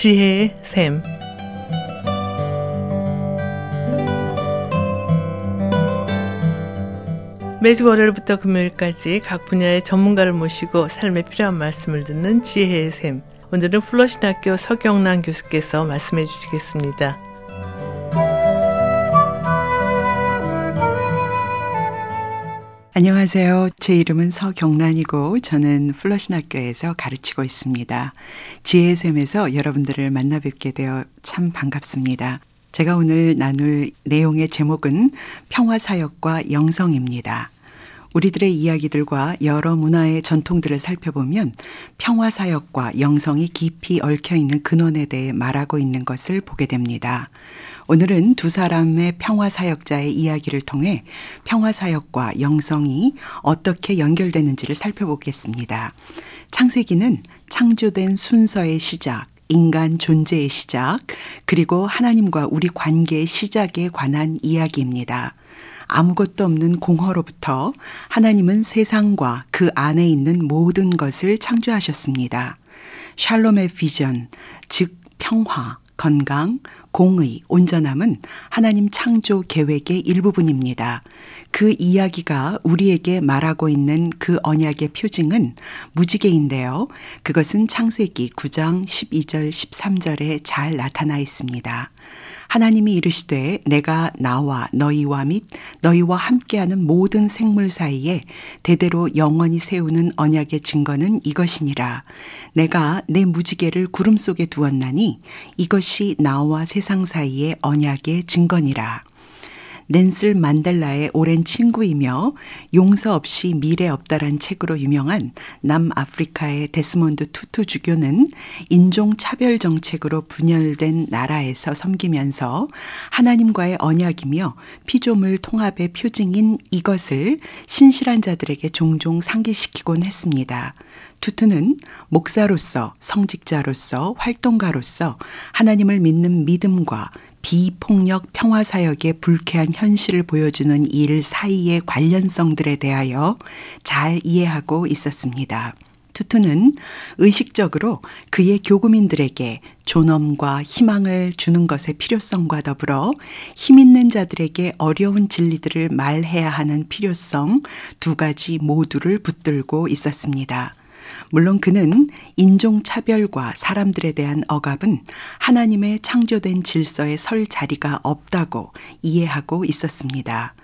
지혜의 샘. 매주 월요일부터 금요일까지 각 분야의 전문가를 모시고 삶에 필요한 말씀을 듣는 지혜의 샘. 오늘은 플러신학교 서경란 교수께서 말씀해 주시겠습니다. 안녕하세요. 제 이름은 서경란이고 저는 플러신 학교에서 가르치고 있습니다. 지혜의 샘에서 여러분들을 만나 뵙게 되어 참 반갑습니다. 제가 오늘 나눌 내용의 제목은 평화사역과 영성입니다. 우리들의 이야기들과 여러 문화의 전통들을 살펴보면 평화사역과 영성이 깊이 얽혀 있는 근원에 대해 말하고 있는 것을 보게 됩니다. 오늘은 두 사람의 평화사역자의 이야기를 통해 평화사역과 영성이 어떻게 연결되는지를 살펴보겠습니다. 창세기는 창조된 순서의 시작, 인간 존재의 시작, 그리고 하나님과 우리 관계의 시작에 관한 이야기입니다. 아무것도 없는 공허로부터 하나님은 세상과 그 안에 있는 모든 것을 창조하셨습니다. 샬롬의 비전, 즉 평화, 건강, 공의, 온전함은 하나님 창조 계획의 일부분입니다. 그 이야기가 우리에게 말하고 있는 그 언약의 표징은 무지개인데요. 그것은 창세기 9장 12절 13절에 잘 나타나 있습니다. 하나님이 이르시되 내가 나와 너희와 및 너희와 함께하는 모든 생물 사이에 대대로 영원히 세우는 언약의 증거는 이것이니라. 내가 내 무지개를 구름 속에 두었나니 이것이 나와 세상 사이의 언약의 증거니라. 낸슬 만델라의 오랜 친구이며 용서 없이 미래 없다란 책으로 유명한 남아프리카의 데스몬드 투투 주교는 인종 차별 정책으로 분열된 나라에서 섬기면서 하나님과의 언약이며 피조물 통합의 표징인 이것을 신실한 자들에게 종종 상기시키곤 했습니다. 투투는 목사로서 성직자로서 활동가로서 하나님을 믿는 믿음과 비폭력 평화사역의 불쾌한 현실을 보여주는 일 사이의 관련성들에 대하여 잘 이해하고 있었습니다. 투투는 의식적으로 그의 교구민들에게 존엄과 희망을 주는 것의 필요성과 더불어 힘 있는 자들에게 어려운 진리들을 말해야 하는 필요성 두 가지 모두를 붙들고 있었습니다. 물론 그는 인종차별과 사람들에 대한 억압은 하나님의 창조된 질서에 설 자리가 없다고 이해하고 있었습니다.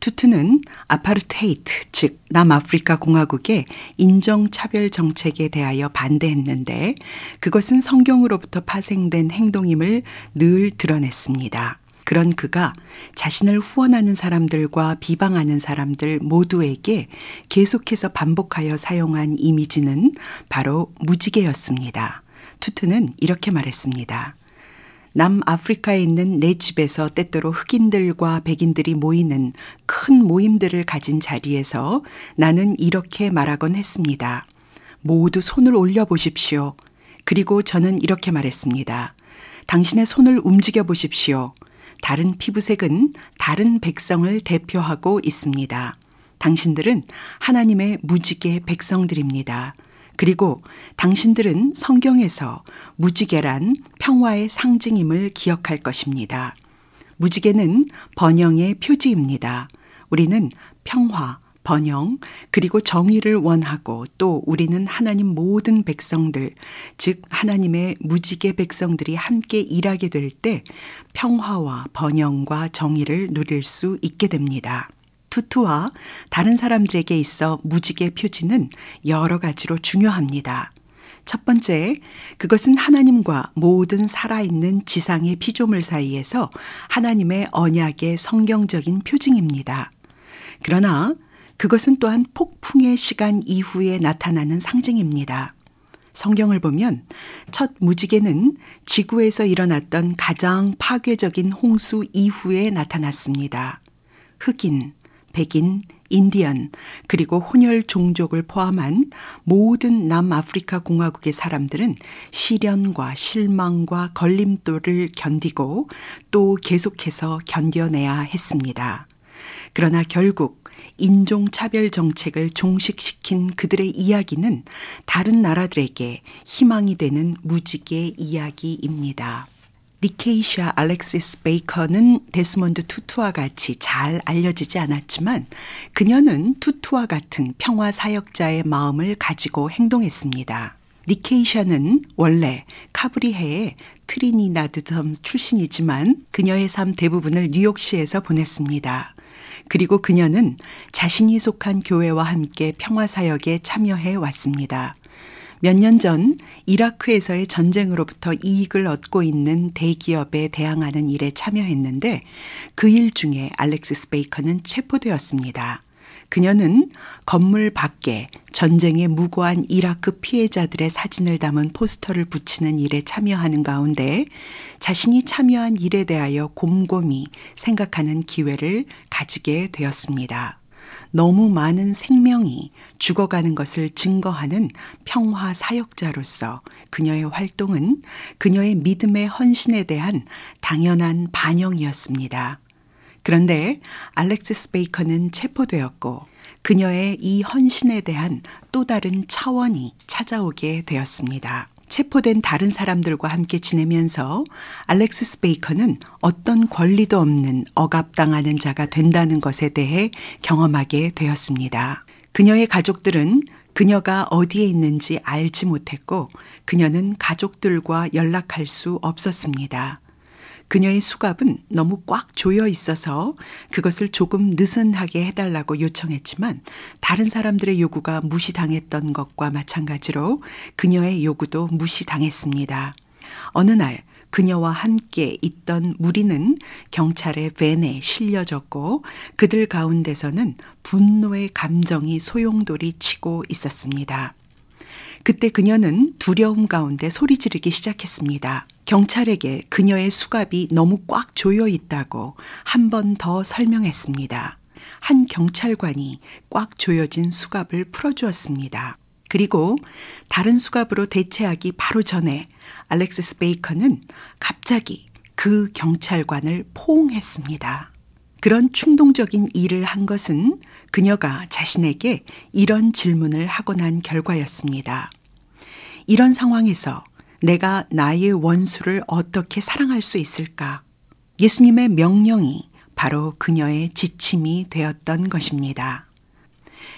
투투는 아파르테이트, 즉 남아프리카 공화국의 인종차별 정책에 대하여 반대했는데 그것은 성경으로부터 파생된 행동임을 늘 드러냈습니다. 그런 그가 자신을 후원하는 사람들과 비방하는 사람들 모두에게 계속해서 반복하여 사용한 이미지는 바로 무지개였습니다. 투트는 이렇게 말했습니다. 남아프리카에 있는 내 집에서 때때로 흑인들과 백인들이 모이는 큰 모임들을 가진 자리에서 나는 이렇게 말하곤 했습니다. 모두 손을 올려 보십시오. 그리고 저는 이렇게 말했습니다. 당신의 손을 움직여 보십시오. 다른 피부색은 다른 백성을 대표하고 있습니다. 당신들은 하나님의 무지개 백성들입니다. 그리고 당신들은 성경에서 무지개란 평화의 상징임을 기억할 것입니다. 무지개는 번영의 표지입니다. 우리는 평화, 번영, 그리고 정의를 원하고 또 우리는 하나님 모든 백성들, 즉 하나님의 무지개 백성들이 함께 일하게 될 때 평화와 번영과 정의를 누릴 수 있게 됩니다. 투투와 다른 사람들에게 있어 무지개 표지는 여러 가지로 중요합니다. 첫 번째, 그것은 하나님과 모든 살아있는 지상의 피조물 사이에서 하나님의 언약의 성경적인 표징입니다. 그러나 그것은 또한 폭풍의 시간 이후에 나타나는 상징입니다. 성경을 보면 첫 무지개는 지구에서 일어났던 가장 파괴적인 홍수 이후에 나타났습니다. 흑인, 백인, 인디언, 그리고 혼혈 종족을 포함한 모든 남아프리카 공화국의 사람들은 시련과 실망과 걸림돌을 견디고 또 계속해서 견뎌내야 했습니다. 그러나 결국 인종차별 정책을 종식시킨 그들의 이야기는 다른 나라들에게 희망이 되는 무지개 이야기입니다. 니케이샤 알렉시스 베이커는 데스몬드 투투와 같이 잘 알려지지 않았지만 그녀는 투투와 같은 평화 사역자의 마음을 가지고 행동했습니다. 니케이샤는 원래 카브리해의 트리니다드 섬 출신이지만 그녀의 삶 대부분을 뉴욕시에서 보냈습니다. 그리고 그녀는 자신이 속한 교회와 함께 평화사역에 참여해 왔습니다. 몇 년 전 이라크에서의 전쟁으로부터 이익을 얻고 있는 대기업에 대항하는 일에 참여했는데 그 일 중에 알렉시스 베이커는 체포되었습니다. 그녀는 건물 밖에 전쟁에 무고한 이라크 피해자들의 사진을 담은 포스터를 붙이는 일에 참여하는 가운데 자신이 참여한 일에 대하여 곰곰이 생각하는 기회를 가지게 되었습니다. 너무 많은 생명이 죽어가는 것을 증거하는 평화 사역자로서 그녀의 활동은 그녀의 믿음의 헌신에 대한 당연한 반영이었습니다. 그런데 알렉시스 베이커는 체포되었고 그녀의 이 헌신에 대한 또 다른 차원이 찾아오게 되었습니다. 체포된 다른 사람들과 함께 지내면서 알렉시스 베이커는 어떤 권리도 없는 억압당하는 자가 된다는 것에 대해 경험하게 되었습니다. 그녀의 가족들은 그녀가 어디에 있는지 알지 못했고 그녀는 가족들과 연락할 수 없었습니다. 그녀의 수갑은 너무 꽉 조여 있어서 그것을 조금 느슨하게 해달라고 요청했지만 다른 사람들의 요구가 무시당했던 것과 마찬가지로 그녀의 요구도 무시당했습니다. 어느 날 그녀와 함께 있던 무리는 경찰의 벤에 실려졌고 그들 가운데서는 분노의 감정이 소용돌이 치고 있었습니다. 그때 그녀는 두려움 가운데 소리 지르기 시작했습니다. 경찰에게 그녀의 수갑이 너무 꽉 조여 있다고 한 번 더 설명했습니다. 한 경찰관이 꽉 조여진 수갑을 풀어주었습니다. 그리고 다른 수갑으로 대체하기 바로 전에 알렉시스 베이커는 갑자기 그 경찰관을 포옹했습니다. 그런 충동적인 일을 한 것은 그녀가 자신에게 이런 질문을 하고 난 결과였습니다. 이런 상황에서 내가 나의 원수를 어떻게 사랑할 수 있을까? 예수님의 명령이 바로 그녀의 지침이 되었던 것입니다.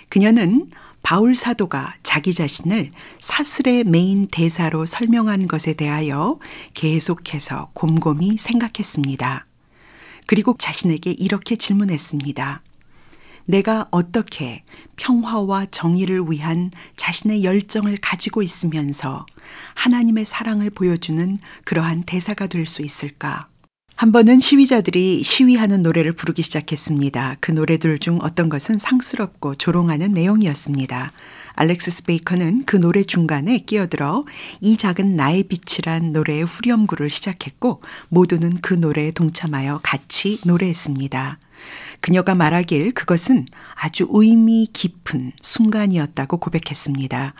그녀는 바울 사도가 자기 자신을 사슬의 메인 대사로 설명한 것에 대하여 계속해서 곰곰이 생각했습니다. 그리고 자신에게 이렇게 질문했습니다. 내가 어떻게 평화와 정의를 위한 자신의 열정을 가지고 있으면서 하나님의 사랑을 보여주는 그러한 대사가 될 수 있을까? 한 번은 시위자들이 시위하는 노래를 부르기 시작했습니다. 그 노래들 중 어떤 것은 상스럽고 조롱하는 내용이었습니다. 알렉스 베이커는 그 노래 중간에 끼어들어 이 작은 나의 빛이란 노래의 후렴구를 시작했고 모두는 그 노래에 동참하여 같이 노래했습니다. 그녀가 말하길 그것은 아주 의미 깊은 순간이었다고 고백했습니다.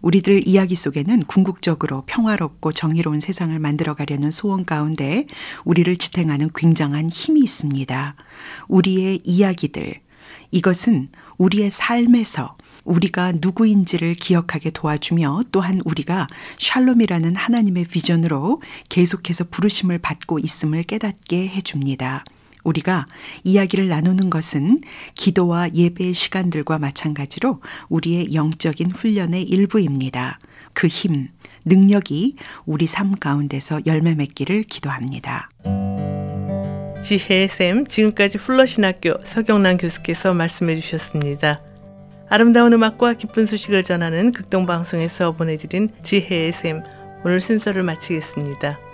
우리들 이야기 속에는 궁극적으로 평화롭고 정의로운 세상을 만들어가려는 소원 가운데 우리를 지탱하는 굉장한 힘이 있습니다. 우리의 이야기들, 이것은 우리의 삶에서 우리가 누구인지를 기억하게 도와주며 또한 우리가 샬롬이라는 하나님의 비전으로 계속해서 부르심을 받고 있음을 깨닫게 해줍니다. 우리가 이야기를 나누는 것은 기도와 예배의 시간들과 마찬가지로 우리의 영적인 훈련의 일부입니다. 그 힘, 능력이 우리 삶 가운데서 열매 맺기를 기도합니다. 지혜의 쌤, 지금까지 플러신학교 서경란 교수께서 말씀해 주셨습니다. 아름다운 음악과 기쁜 소식을 전하는 극동방송에서 보내드린 지혜의 쌤, 오늘 순서를 마치겠습니다.